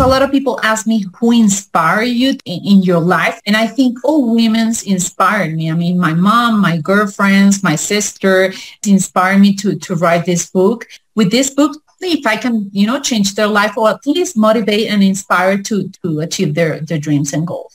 a lot of people ask me who inspired you in, in, your life? And i think all women's inspired me. I mean my mom my girlfriends my sister inspired me to to write this book. With this book if i can you know change their life or at least motivate and inspire to to achieve their their dreams and goals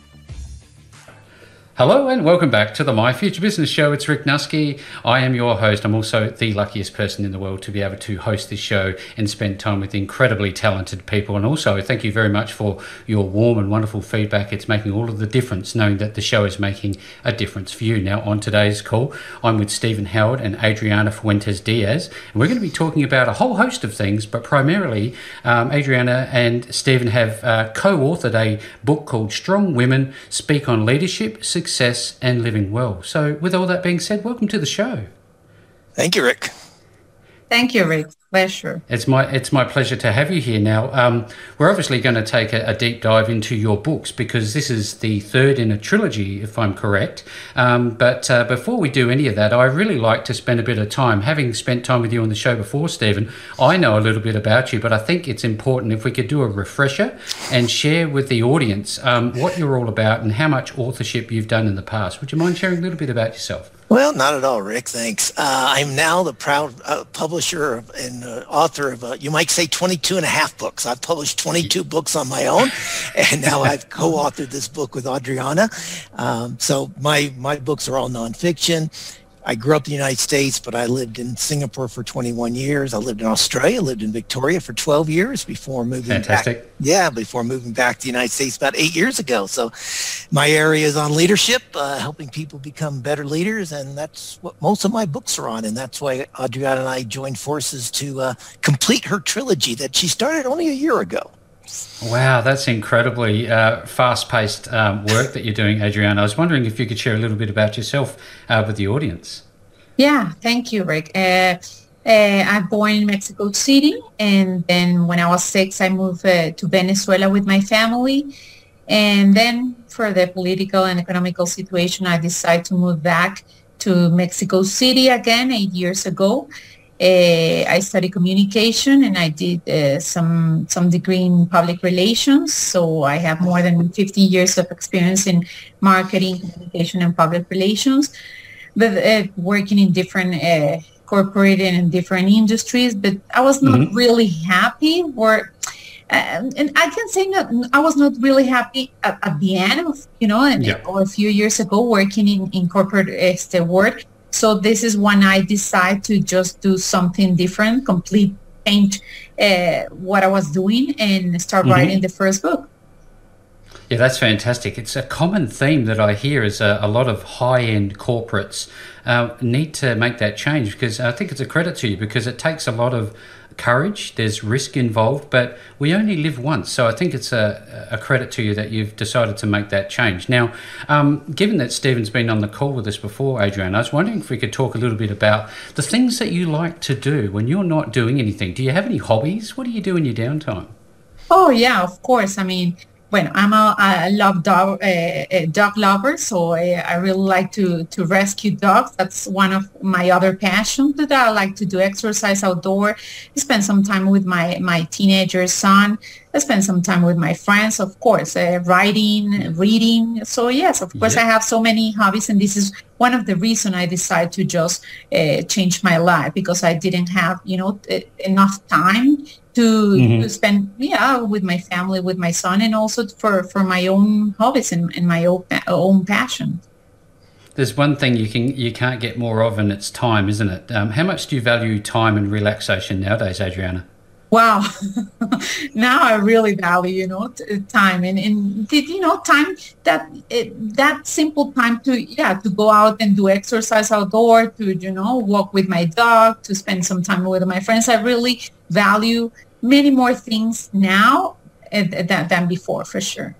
Hello and welcome back to the My Future Business Show. It's Rick Nuske. I am your host. I'm also the luckiest person in the world to be able to host this show and spend time with incredibly talented people. And also, thank you very much for your warm and wonderful feedback. It's making all of the difference knowing that the show is making a difference for you. Now, on today's call, I'm with Steven Howard and Adriana Fuentes Diaz, and we're going to be talking about a whole host of things, but primarily, um, Adriana and Steven have uh, co authored a book called Strong Women Speak on Leadership, success and living well. So, with all that being said, welcome to the show. Thank you, Rick. Thank you, Rick pleasure. It's my it's my pleasure to have you here. Now, um, we're obviously going to take a, a, deep dive into your books because this is the third in a trilogy, if I'm correct. Um, but uh, before we do any of that, I really like to spend a bit of time. Having spent time with you on the show before, Steven, I know a little bit about you, but I think it's important if we could do a refresher and share with the audience um, what you're all about and how much authorship you've done in the past. Would you mind sharing a little bit about yourself? Well, not at all, Rick. Thanks. Uh, I'm now the proud uh, publisher and uh, author of, uh, you might say, 22 and a half books. I've published 22 books on my own, and now I've co-authored this book with Adriana. Um, so my my books are all nonfiction. I grew up in the United States, but I lived in Singapore for 21 years. I lived in Australia, lived in Victoria for 12 years before moving Fantastic. back. Yeah, before moving back to the United States about eight years ago. So my area is on leadership, uh, helping people become better leaders. And that's what most of my books are on. And that's why Adriana and I joined forces to uh, complete her trilogy that she started only a year ago. Wow, that's incredibly uh, fast-paced um, work that you're doing, Adriana. I was wondering if you could share a little bit about yourself uh, with the audience. Yeah, thank you, Rick. Uh, uh I'm born in Mexico City, and then when I was six, I moved uh, to Venezuela with my family. And then for the political and economical situation, I decided to move back to Mexico City again eight years ago. Uh, I studied communication and I did uh, some some degree in public relations. So I have more than 50 years of experience in marketing, communication, and public relations. But uh, working in different uh, corporate and different industries. But I was not mm-hmm. really happy. Or uh, and I can say that I was not really happy at, at the end of you know, and, yeah. or a few years ago working in in corporate uh, work so this is when I decide to just do something different, complete change uh, what I was doing and start mm-hmm. writing the first book. Yeah, that's fantastic. It's a common theme that I hear is a, a lot of high-end corporates uh, need to make that change because I think it's a credit to you because it takes a lot of courage. There's risk involved, but we only live once. So I think it's a, a credit to you that you've decided to make that change. Now, um, given that Steven's been on the call with us before, Adrian, I was wondering if we could talk a little bit about the things that you like to do when you're not doing anything. Do you have any hobbies? What do you do in your downtime? Oh, yeah, of course. I mean, well, I'm a I love dog uh, dog lover, so I, I, really like to to rescue dogs. That's one of my other passions that I like to do. Exercise outdoor, spend some time with my my teenager son. I spend some time with my friends, of course, uh, writing, reading. So yes, of course, yeah. I have so many hobbies, and this is one of the reasons I decided to just uh, change my life because I didn't have, you know, enough time to, mm-hmm. to spend yeah with my family with my son and also for for my own hobbies and, and my own, own passion there's one thing you can you can't get more of and it's time isn't it um, how much do you value time and relaxation nowadays adriana wow. Now i really value you know t- time. And and did, you know time that it, that simple time to yeah to go out and do exercise outdoor to you know walk with my dog to spend some time with my friends i really value many more things now eh, than, than before for sure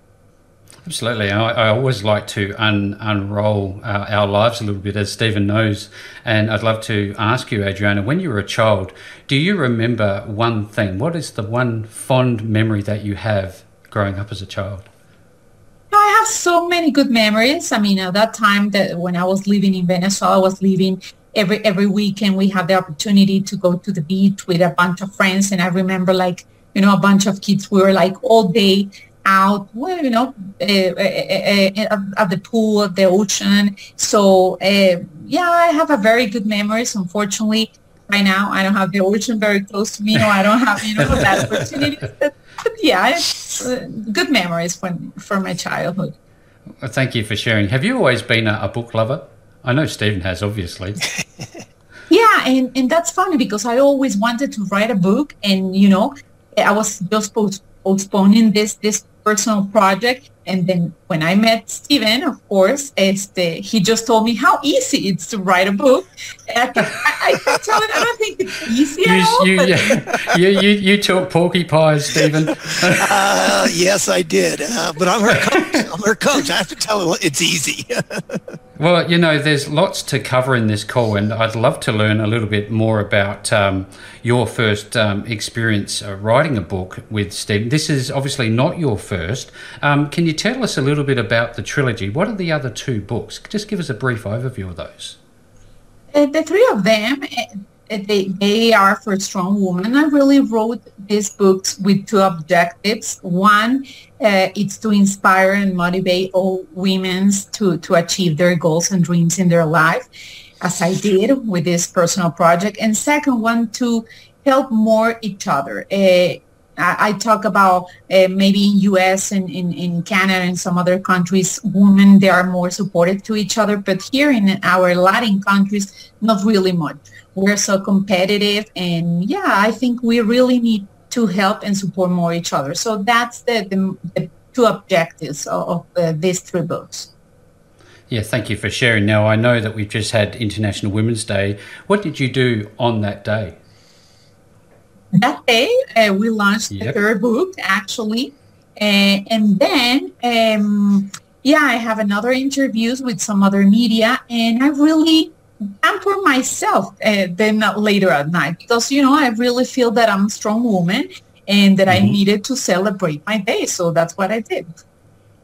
Absolutely. I, I, always like to un, unroll uh, our lives a little bit, as Stephen knows. And I'd love to ask you, Adriana, when you were a child, do you remember one thing? What is the one fond memory that you have growing up as a child? I have so many good memories. I mean, at that time that when I was living in Venezuela, I was living every every weekend. We had the opportunity to go to the beach with a bunch of friends, and I remember like you know a bunch of kids. We were like all day out, well, you know, uh, uh, uh, at the pool, at the ocean. So yeah, I have a very good memories. Unfortunately, right now I don't have the ocean very close to me, or I don't have you know that opportunity. But, but yeah, it's good memories from from my childhood. Well, thank you for sharing. Have you always been a, a book lover? I know Steven has, obviously. yeah, and, and that's funny because I always wanted to write a book, and you know, I was just post- postponing this this personal project. And then when I met Steven, of course, este, he just told me how easy it's to write a book. And I, I, I tell him, I don't think it's easy you, all, you, yeah. you, you, you talk porky pies, Steven. uh, yes, I did. Uh, but I'm her coach. I'm her coach. I have to tell her it's easy. well, you know, there's lots to cover in this call, and I'd love to learn a little bit more about um, your first um, experience uh, writing a book with Steven. This is obviously not your first. Um, can you tell us a little bit about the trilogy? What are the other two books? Just give us a brief overview of those. Uh, the three of them, they, they are for strong women. I really wrote these books with two objectives. One, uh, it's to inspire and motivate all women to, to achieve their goals and dreams in their life, as I did with this personal project. And second one, to help more each other. Uh, I, talk about uh, maybe in U.S. and in, in Canada and some other countries, women they are more supportive to each other, but here in our Latin countries, not really much. We're so competitive, and yeah, I think we really need to help and support more each other. So that's the, the, the two objectives of, of uh, these three books. Yeah, thank you for sharing. Now, I know that we've just had International Women's Day. What did you do on that day? that day uh, we launched yep. the third book actually uh, and then um, yeah i have another interviews with some other media and i really pamper myself uh, then later at night because you know i really feel that i'm a strong woman and that mm-hmm. i needed to celebrate my day so that's what i did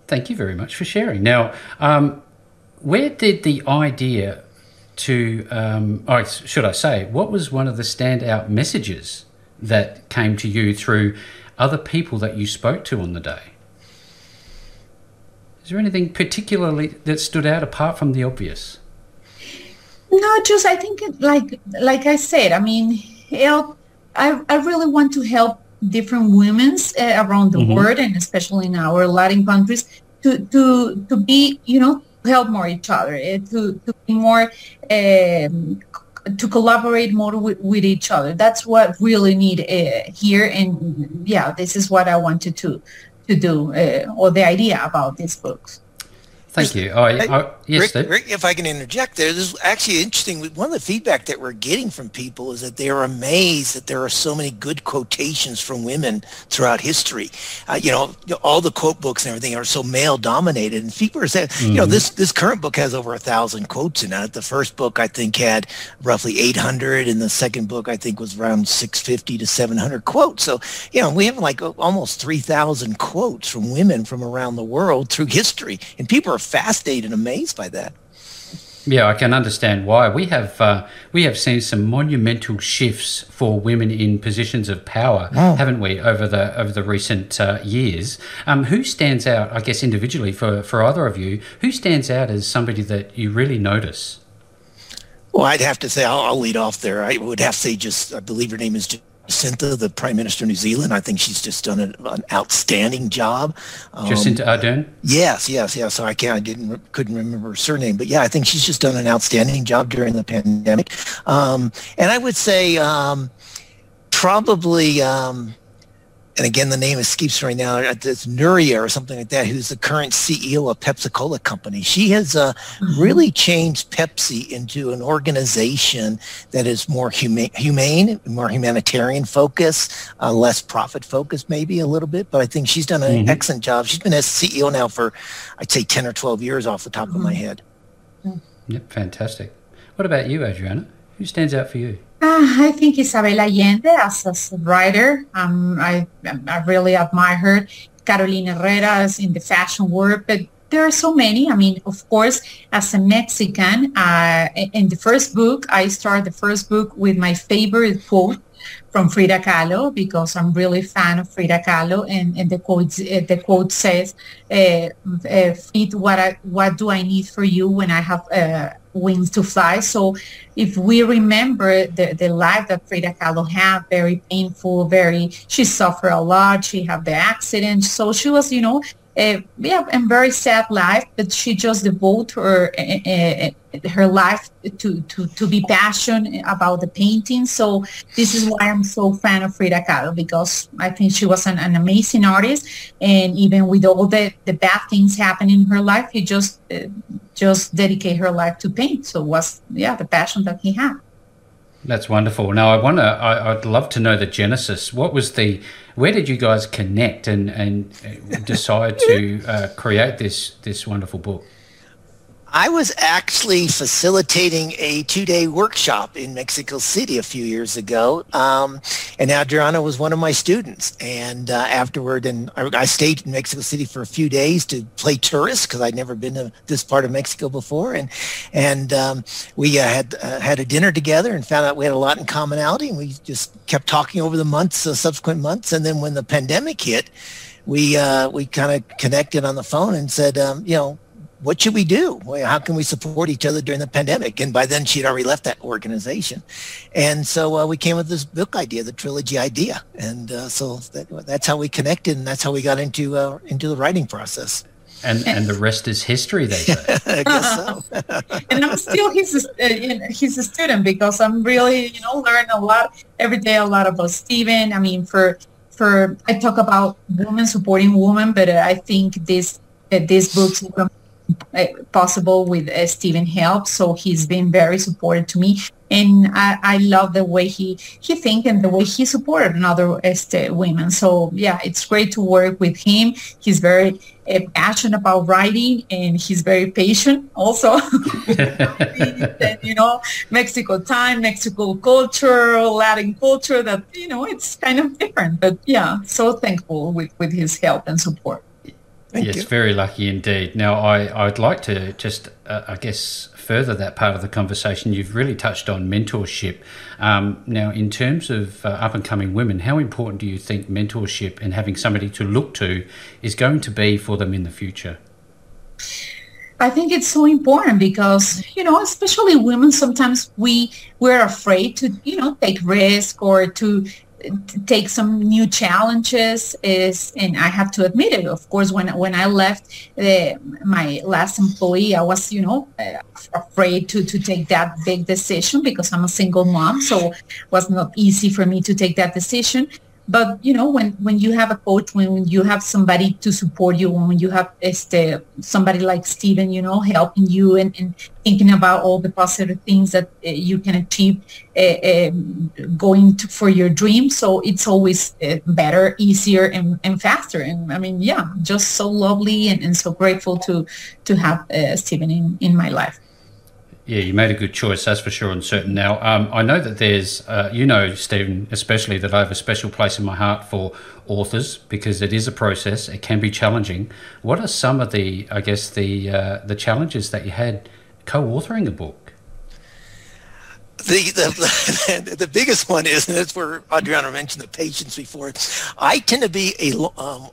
thank you very much for sharing now um, where did the idea to um, or should i say what was one of the standout messages that came to you through other people that you spoke to on the day? Is there anything particularly that stood out apart from the obvious? No, just I think like like I said, I mean, help. I I really want to help different women uh, around the mm-hmm. world and especially in our Latin countries to to to be you know help more each other uh, to to be more um, to collaborate more with, with each other. That's what really need uh, here. And yeah, this is what I wanted to to do, uh, or the idea about these books. Thank you. I, I, yes, Rick, Rick, if I can interject there, this is actually interesting. One of the feedback that we're getting from people is that they are amazed that there are so many good quotations from women throughout history. Uh, you know, all the quote books and everything are so male dominated, and people are saying, mm-hmm. you know, mm-hmm. this this current book has over a thousand quotes in it. The first book I think had roughly 800, and the second book I think was around 650 to 700 quotes. So, you know, we have like almost 3,000 quotes from women from around the world through history, and people are fascinated and amazed by that. Yeah, I can understand why. We have uh, we have seen some monumental shifts for women in positions of power, oh. haven't we, over the over the recent uh, years? Um, who stands out? I guess individually for for either of you, who stands out as somebody that you really notice? Well, I'd have to say I'll, I'll lead off there. I would have to say just I believe her name is Jacinda, the Prime Minister of New Zealand. I think she's just done an, an outstanding job. Um, Jacinda Ardern. Yes, yes, yes. So I can't, I didn't, couldn't remember her surname, but yeah, I think she's just done an outstanding job during the pandemic. Um, and I would say um, probably um, and again, the name escapes right now. It's Nuria or something like that, who's the current CEO of Pepsi Cola Company. She has uh, mm-hmm. really changed Pepsi into an organization that is more huma- humane, more humanitarian focus, uh, less profit focus, maybe a little bit. But I think she's done an mm-hmm. excellent job. She's been as CEO now for, I'd say, 10 or 12 years off the top mm-hmm. of my mm-hmm. head. Yep, fantastic. What about you, Adriana? Who stands out for you? Uh, I think Isabel Allende as a writer. Um, I, I really admire her. Carolina Herrera is in the fashion world, but there are so many. I mean, of course, as a Mexican, uh, in the first book, I start the first book with my favorite quote from Frida Kahlo because I'm really fan of Frida Kahlo, and, and the quote uh, the quote says, uh, uh, "Feed what what do I need for you when I have uh, wings to fly?" So, if we remember the, the life that Frida Kahlo had, very painful, very she suffered a lot. She had the accident, so she was, you know, uh, yeah, and very sad life, but she just devoted her uh, uh, her life to, to to be passionate about the painting. So this is why I'm so fan of Frida Kahlo because I think she was an, an amazing artist, and even with all the, the bad things happening in her life, he just uh, just dedicate her life to paint. So was yeah the passion that he had. That's wonderful. Now, I want to. I'd love to know the genesis. What was the? Where did you guys connect and and decide to uh, create this this wonderful book? I was actually facilitating a two-day workshop in Mexico City a few years ago, um, and Adriana was one of my students. And uh, afterward, and I, I, stayed in Mexico City for a few days to play tourist because I'd never been to this part of Mexico before. And and um, we uh, had uh, had a dinner together and found out we had a lot in commonality. And we just kept talking over the months, uh, subsequent months. And then when the pandemic hit, we uh, we kind of connected on the phone and said, um, you know what should we do? How can we support each other during the pandemic? And by then she'd already left that organization. And so uh, we came with this book idea, the trilogy idea. And uh, so that, that's how we connected and that's how we got into, uh, into the writing process. And, and the rest is history, they say. I guess so. and I'm still his, uh, his student because I'm really, you know, learning a lot every day, a lot about Steven. I mean, for, for, I talk about women supporting women, but I think this, these books uh, possible with uh, Steven Help. So he's been very supportive to me. And I, I love the way he, he think and the way he supported another uh, women. So yeah, it's great to work with him. He's very uh, passionate about writing and he's very patient also. and, you know, Mexico time, Mexico culture, Latin culture that, you know, it's kind of different. But yeah, so thankful with, with his help and support. Thank yes, you. very lucky indeed. Now, I, I'd like to just, uh, I guess, further that part of the conversation. You've really touched on mentorship. Um, now, in terms of uh, up and coming women, how important do you think mentorship and having somebody to look to is going to be for them in the future? I think it's so important because, you know, especially women, sometimes we, we're afraid to, you know, take risk or to take some new challenges is and i have to admit it of course when when i left the, my last employee i was you know uh, afraid to to take that big decision because i'm a single mom so it was not easy for me to take that decision but you know when when you have a coach when you have somebody to support you when you have este, somebody like Steven you know helping you and, and thinking about all the positive things that uh, you can achieve uh, uh, going to, for your dream. So it's always better easier and, and faster. And i mean yeah just so lovely and, and so grateful to to have Steven in in my life yeah, you made a good choice, that's for sure and certain. Now, um, I know that there's, uh, you know, Steven, especially that I have a special place in my heart for authors because it is a process. It can be challenging. What are some of the, I guess, the uh, the challenges that you had co-authoring a book? The, the, the biggest one is, and that's where Adriana mentioned the patience before. I tend to be a, um,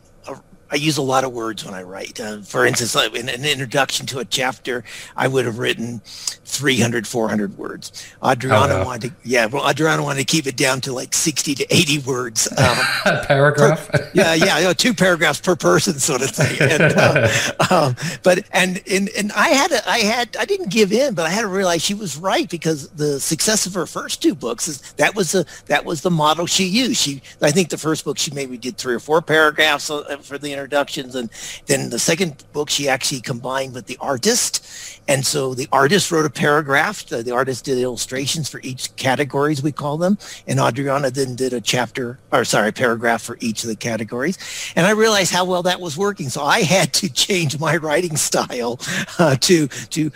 I use a lot of words when I write. Uh, for instance, in an introduction to a chapter, I would have written 300, 400 words. Adriana oh, no. wanted, to, yeah, well, Adriana wanted to keep it down to like 60 to 80 words. Um, paragraph. Per, yeah, yeah, you know, two paragraphs per person, sort of thing. And, uh, um, but and and and I had a, I had I didn't give in, but I had to realize she was right because the success of her first two books is that was the that was the model she used. She I think the first book she maybe did three or four paragraphs uh, for the introductions, and then the second book she actually combined with the artist and so the artist wrote a paragraph. The, the, artist did illustrations for each categories, we call them. And Adriana then did a chapter, or sorry, paragraph for each of the categories. And I realized how well that was working. So I had to change my writing style uh, to, to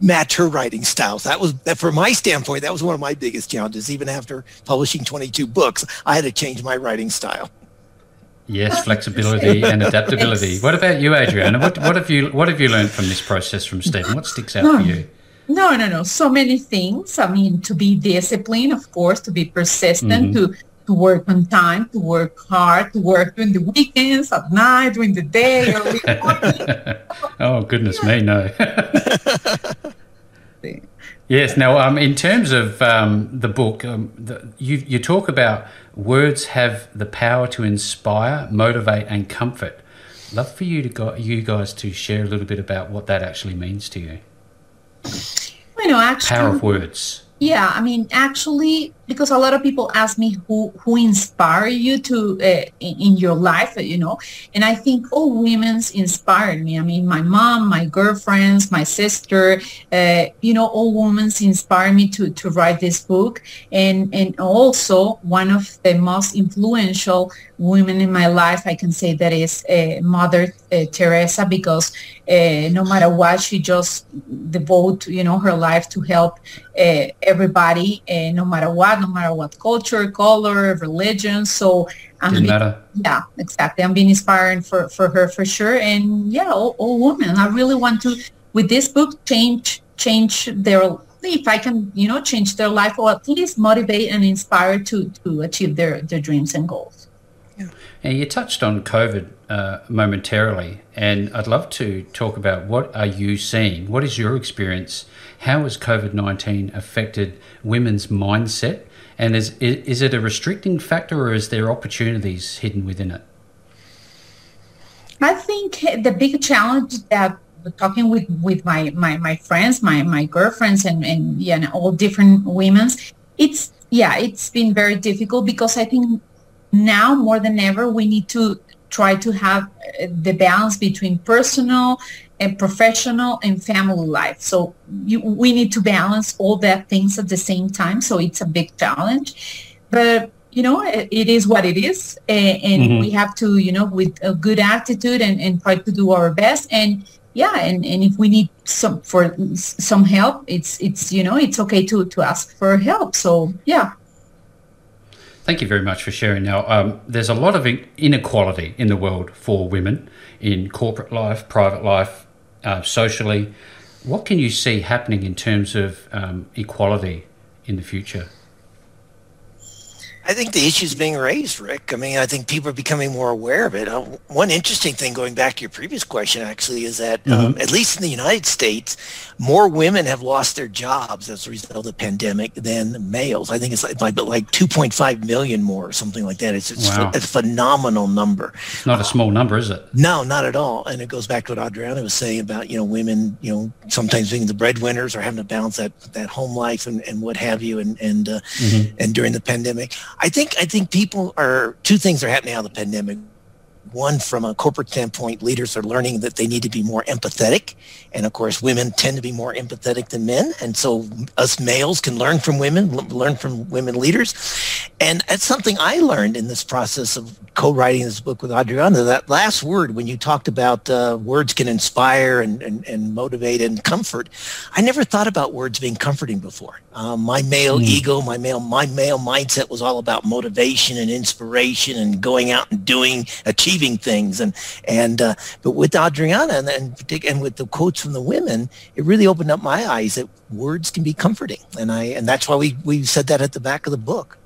match her writing style. So that was, that from my standpoint, that was one of my biggest challenges. Even after publishing 22 books, I had to change my writing style. Yes, flexibility and adaptability. What about you, Adriana? What, what have you what have you learned from this process from Steven? What sticks out no, for you? No, no, no. So many things. I mean, to be disciplined, of course, to be persistent, mm-hmm. to to work on time, to work hard, to work during the weekends, at night, during the day. oh goodness me, no. Yes. Now, um, in terms of um, the book, um, the, you you talk about words have the power to inspire, motivate, and comfort. Love for you to go, you guys to share a little bit about what that actually means to you. You know, actually, power of words. Yeah, I mean, actually, because a lot of people ask me who who inspire you to uh, in, in, your life, you know, and I think all women's inspired me. I mean, my mom, my girlfriends, my sister, uh, you know, all women inspired me to to write this book, and and also one of the most influential women in my life, I can say that is uh, Mother uh, Teresa, because uh, no matter what, she just devote you know her life to help uh, everybody, no matter what, no matter what culture, color, religion. So I'm being, yeah, exactly. I'm being inspired for for her for sure, and yeah, all, all women. I really want to with this book change change their if I can, you know, change their life or at least motivate and inspire to to achieve their their dreams and goals. Yeah. And you touched on COVID uh, momentarily, and I'd love to talk about what are you seeing? What is your experience? How has COVID nineteen affected women's mindset? And is is it a restricting factor, or is there opportunities hidden within it? I think the big challenge that talking with with my my, my friends, my my girlfriends, and and yeah, all different women's, it's yeah, it's been very difficult because I think now more than ever we need to try to have uh, the balance between personal and professional and family life. So you, we need to balance all that things at the same time. So it's a big challenge but you know it, it is what it is and, and mm-hmm. we have to you know with a good attitude and, and try to do our best. And yeah and, and if we need some for some help it's it's you know it's okay to to ask for help. So yeah Thank you very much for sharing. Now, um, there's a lot of inequality in the world for women in corporate life, private life, uh, socially. What can you see happening in terms of um, equality in the future? I think the issue is being raised, Rick. I mean, I think people are becoming more aware of it. Uh, one interesting thing, going back to your previous question, actually, is that um, mm-hmm. um, at least in the United States, more women have lost their jobs as a result of the pandemic than males. I think it's like, like, like 2.5 million more, or something like that. It's, it's wow. a phenomenal number. Not a small number, is it? No, not at all. And it goes back to what Adriana was saying about, you know, women, you know, sometimes being the breadwinners or having to balance that, that home life and, and what have you. And, and, uh, mm-hmm. and during the pandemic, I think I think people are two things are happening out of the pandemic. One, from a corporate standpoint, leaders are learning that they need to be more empathetic. And of course, women tend to be more empathetic than men. And so us males can learn from women, learn from women leaders. And that's something I learned in this process of co-writing this book with Adriana. That last word, when you talked about uh, words can inspire and, and, and motivate and comfort, I never thought about words being comforting before. Um, my male mm. ego, my male, my male mindset was all about motivation and inspiration and going out and doing, achieving things. And and uh, but with Adriana and and, and with the quotes from the women, it really opened up my eyes that words can be comforting. And I and that's why we we said that at the back of the book.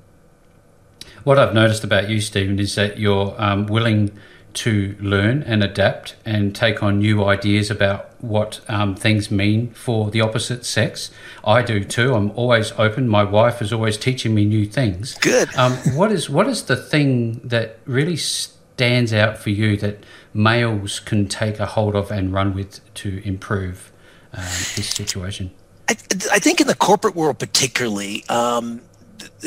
What I've noticed about you, Steven, is that you're um, willing to learn and adapt and take on new ideas about what um, things mean for the opposite sex. I do too. I'm always open. My wife is always teaching me new things. Good. Um, what is what is the thing that really stands out for you that males can take a hold of and run with to improve um, this situation? I, I, think in the corporate world, particularly, um,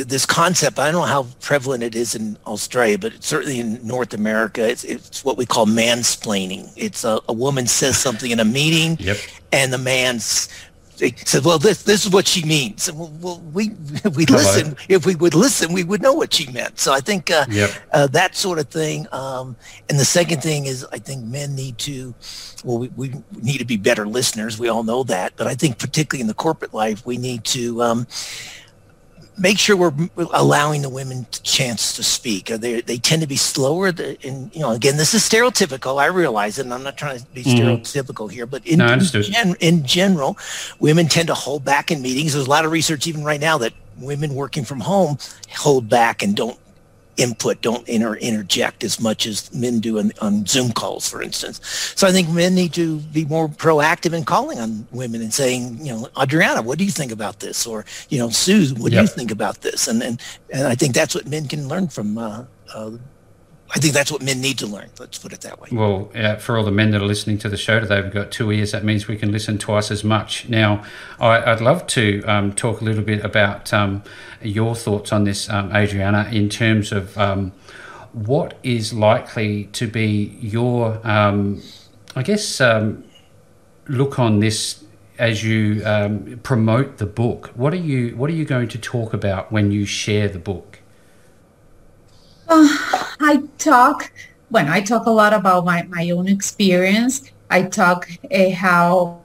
this concept, I don't know how prevalent it is in Australia, but certainly in North America, it's, it's what we call mansplaining. It's a, a woman says something in a meeting yep. and the man's they said, "Well, this this is what she means." Well, well we we listen. If we would listen, we would know what she meant. So I think uh, yep. uh, that sort of thing. Um, and the second thing is, I think men need to. Well, we, we need to be better listeners. We all know that, but I think particularly in the corporate life, we need to. Um, make sure we're allowing the women chance to speak. They they tend to be slower. And you know, again, this is stereotypical. I realize it, and I'm not trying to be mm-hmm. stereotypical here, but in, no, in, in general, women tend to hold back in meetings. There's a lot of research even right now that women working from home hold back and don't input, don't inter- interject as much as men do on, on Zoom calls, for instance. So I think men need to be more proactive in calling on women and saying, you know, Adriana, what do you think about this? Or, you know, Sue, what do you think about this? And, and, and I think that's what men can learn from uh, uh, I think that's what men need to learn. Let's put it that way. Well, uh, for all the men that are listening to the show today, we've got two ears. That means we can listen twice as much. Now, I, would love to um, talk a little bit about um, your thoughts on this, um, Adriana, in terms of um, what is likely to be your, um, I guess, um, look on this as you promote the book. What are you What are you going to talk about when you share the book? Uh, I talk, when I talk a lot about my, my own experience. I talk uh, how,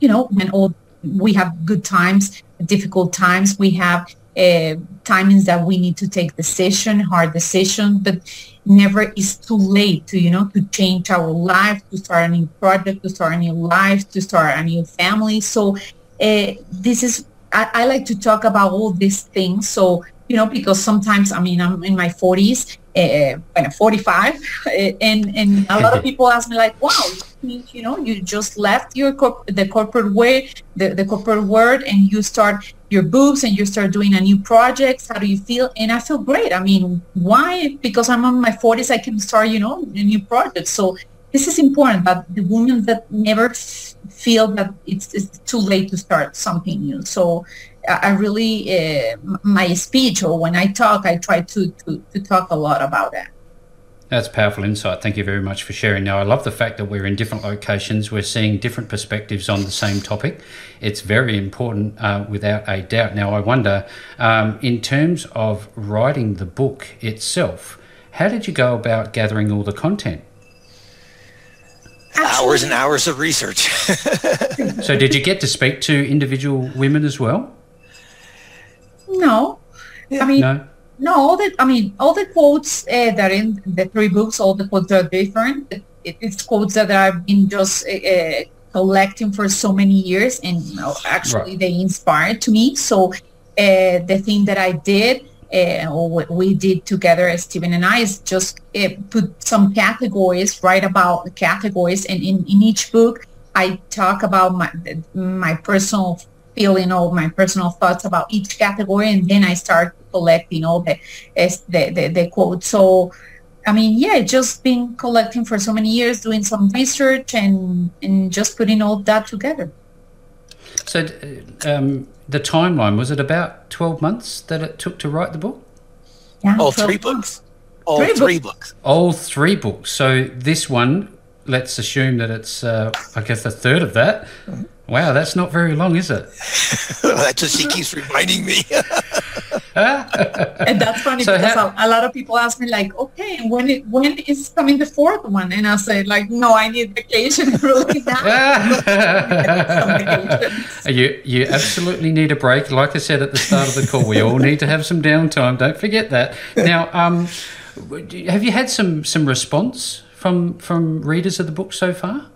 you know, when all we have good times, difficult times, we have uh, timings that we need to take decision, hard decision, but never is too late to, you know, to change our life, to start a new project, to start a new life, to start a new family. So uh, this is, I, I like to talk about all these things. So you know, because sometimes, I mean, I'm in my 40s, uh, when I'm 45, and, and a lot of people ask me like, wow, you know, you just left your corp- the corporate way, the, the corporate world, and you start your books and you start doing a new projects. How do you feel? And I feel great. I mean, why? Because I'm in my 40s, I can start, you know, a new project. So this is important that the women that never f- feel that it's, it's too late to start something new. So I really, uh, my speech or when I talk, I try to, to, to talk a lot about that. That's powerful insight. Thank you very much for sharing. Now, I love the fact that we're in different locations. We're seeing different perspectives on the same topic. It's very important, uh, without a doubt. Now, I wonder, um, in terms of writing the book itself, how did you go about gathering all the content? Actually, hours and hours of research. so, did you get to speak to individual women as well? No, I mean, no. no. all the I mean, all the quotes uh, that are in the three books, all the quotes are different. It, it's quotes that I've been just uh, collecting for so many years, and you know, actually right. they inspired to me. So uh, the thing that I did. Uh, or what we did together, Steven and I, is just uh, put some categories, write about the categories, and in, in each book, I talk about my my personal feeling all my personal thoughts about each category, and then I start collecting all the the, the, the quotes. So, I mean, yeah, just been collecting for so many years, doing some research, and and just putting all that together. So, um, the timeline was it about twelve months that it took to write the book? Yeah, all three books. All three, three books. books. All three books. So this one, let's assume that it's, uh, I guess, a third of that. Mm-hmm. Wow, that's not very long, is it? that's what she keeps reminding me. and that's funny so because ha- a lot of people ask me like, okay, when it when is coming the fourth one? And I say like, no, I need vacation really now. you you absolutely need a break. Like I said at the start of the call, we all need to have some downtime. Don't forget that. Now, um, have you had some some response from from readers of the book so far?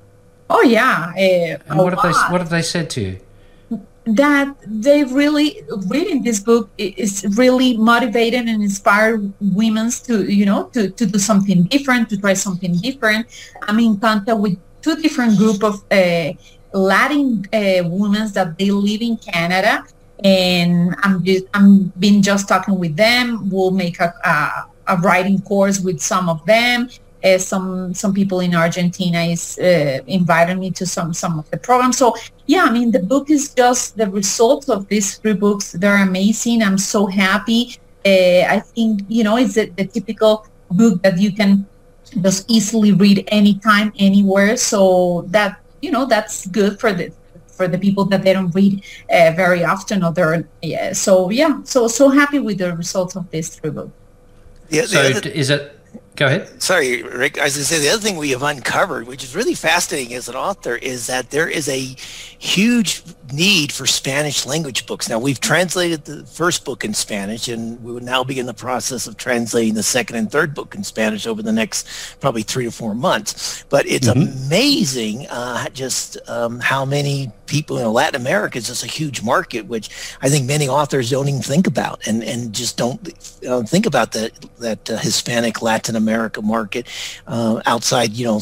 Oh yeah. Uh, and what have they What have they said to you? that they really reading this book is really motivated and inspired women to you know to, to do something different to try something different i'm in contact with two different group of uh, latin uh, women that they live in canada and i'm just i'm been just talking with them we'll make a, a, a writing course with some of them uh, some some people in Argentina is uh, inviting me to some some of the programs. So yeah, I mean the book is just the result of these three books. They're amazing. I'm so happy. Uh, I think you know it's the, the, typical book that you can just easily read anytime, anywhere. So that you know that's good for the for the people that they don't read uh, very often. Or they're yeah. So yeah, so so happy with the results of these three books. Yeah, so is it Go ahead. Sorry, Rick. I was going to say the other thing we have uncovered, which is really fascinating as an author, is that there is a huge need for Spanish language books. Now, we've translated the first book in Spanish, and we will now be in the process of translating the second and third book in Spanish over the next probably three to four months. But it's mm-hmm. amazing uh, just um, how many people in Latin America is just a huge market, which I think many authors don't even think about, and, and just don't uh, think about that that uh, Hispanic Latin America market uh, outside, you know,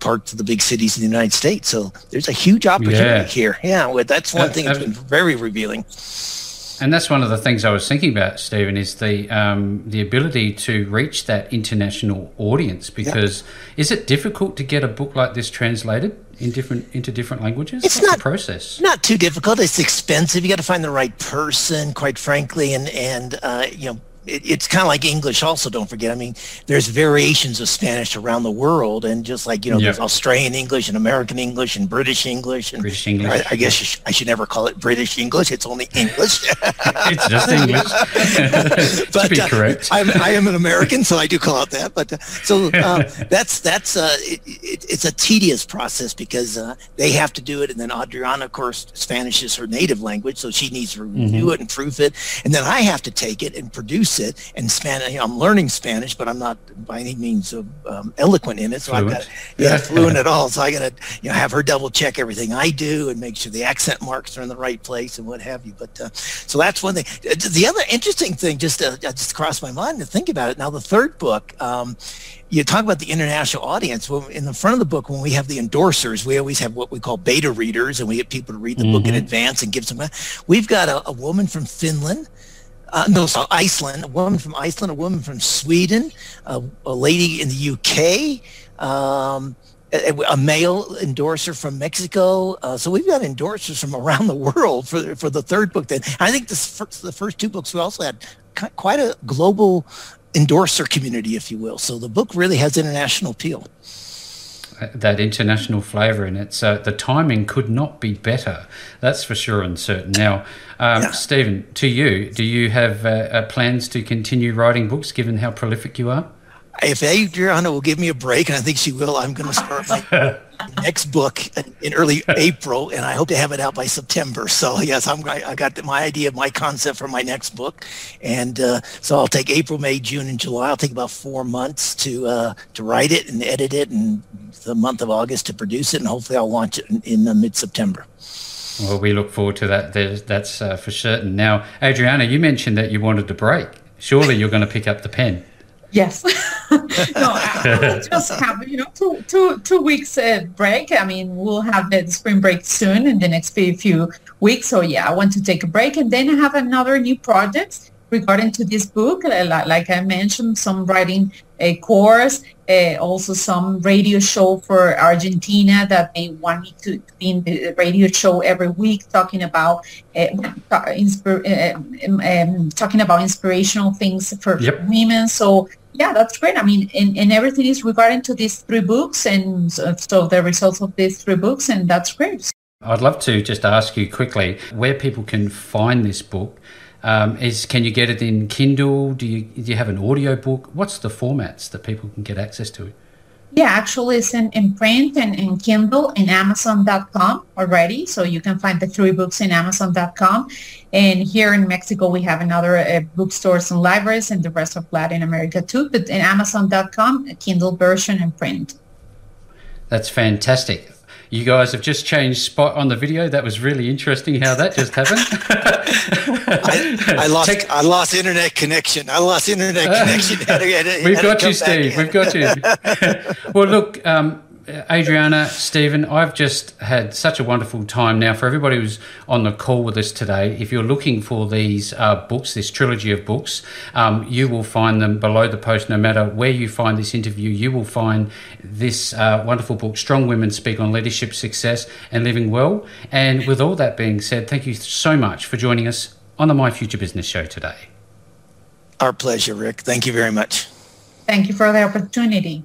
parts of the big cities in the United States. So there's a huge opportunity yeah. here. Yeah, with that that's one thing that's been very revealing. And that's one of the things I was thinking about, Steven, is the um, the ability to reach that international audience. Because yep. is it difficult to get a book like this translated in different into different languages? It's What's not process. Not too difficult. It's expensive. You got to find the right person, quite frankly, and and uh, you know it, it's kind of like English also, don't forget. I mean, there's variations of Spanish around the world. And just like, you know, yep. there's Australian English and American English and British English. And British English. I, I guess sh- I should never call it British English. It's only English. it's just English. but, be uh, correct. I'm, I am an American, so I do call it that. But uh, so uh, that's, that's uh, it, it, it's a tedious process because uh, they have to do it. And then Adriana, of course, Spanish is her native language. So she needs to review mm-hmm. it and proof it. And then I have to take it and produce it. And Spanish, you know, I'm learning Spanish, but I'm not by any means um, eloquent in it. So fluent. I've got, yeah, fluent at all. So I got to, you know, have her double check everything I do and make sure the accent marks are in the right place and what have you. But uh, so that's one thing. Uh, the other interesting thing, just uh, just crossed my mind to think about it. Now the third book. Um, you talk about the international audience. Well, in the front of the book, when we have the endorsers, we always have what we call beta readers, and we get people to read the mm-hmm. book in mm-hmm. advance and give some. We've got a, a woman from Finland uh, no, so Iceland, a woman from Iceland, a woman from Sweden, a, a lady in the UK, um, a, a, male endorser from Mexico. Uh, so we've got endorsers from around the world for for the third book. Then I think this first, the first two books we also had quite a global endorser community, if you will. So the book really has international appeal that international flavour in it. So the timing could not be better. That's for sure and certain. Now, um, yeah. Steven, to you, do you have uh, uh, plans to continue writing books given how prolific you are? If Adriana will give me a break, and I think she will, I'm going to start my next book in early April, and I hope to have it out by September. So yes, I'm I got my idea, my concept for my next book, and uh, so I'll take April, May, June, and July. I'll take about four months to uh, to write it and edit it, and the month of August to produce it, and hopefully I'll launch it in, in uh, mid September. Well, we look forward to that. that's uh, for certain. Now, Adriana, you mentioned that you wanted to break. Surely you're going to pick up the pen. Yes. no, I, just have you know two two two weeks uh, break. I mean, we'll have the spring break soon in the next few weeks. So yeah, I want to take a break, and then I have another new project regarding to this book. Uh, like I mentioned, some writing a course, uh, also some radio show for Argentina that they want me to, be in the radio show every week, talking about uh, inspir- uh, um, um, talking about inspirational things for yep. women. So yeah, that's great. I mean, and, and everything is regarding to these three books, and so, so the results of these three books, and that's great. I'd love to just ask you quickly where people can find this book. Um, is can you get it in Kindle? Do you do you have an audio book? What's the formats that people can get access to? Yeah, actually it's in, in print and in Kindle and Amazon.com already. So you can find the three books in Amazon.com. And here in Mexico, we have another uh, bookstores and libraries and the rest of Latin America too. But in Amazon.com, Kindle version and print. That's fantastic. You guys have just changed spot on the video. That was really interesting how that just happened. I, I, lost Tech- I lost internet connection. I lost internet connection. We've got you, Steve. We've got you. well, look, um, Adriana, Steven, I've just had such a wonderful time. Now, for everybody who's on the call with us today, if you're looking for these uh, books, this trilogy of books, um, you will find them below the post. No matter where you find this interview, you will find this uh, wonderful book, Strong Women Speak on Leadership, Success, and Living Well. And with all that being said, thank you so much for joining us on the My Future Business Show today. Our pleasure, Rick. Thank you very much. Thank you for the opportunity.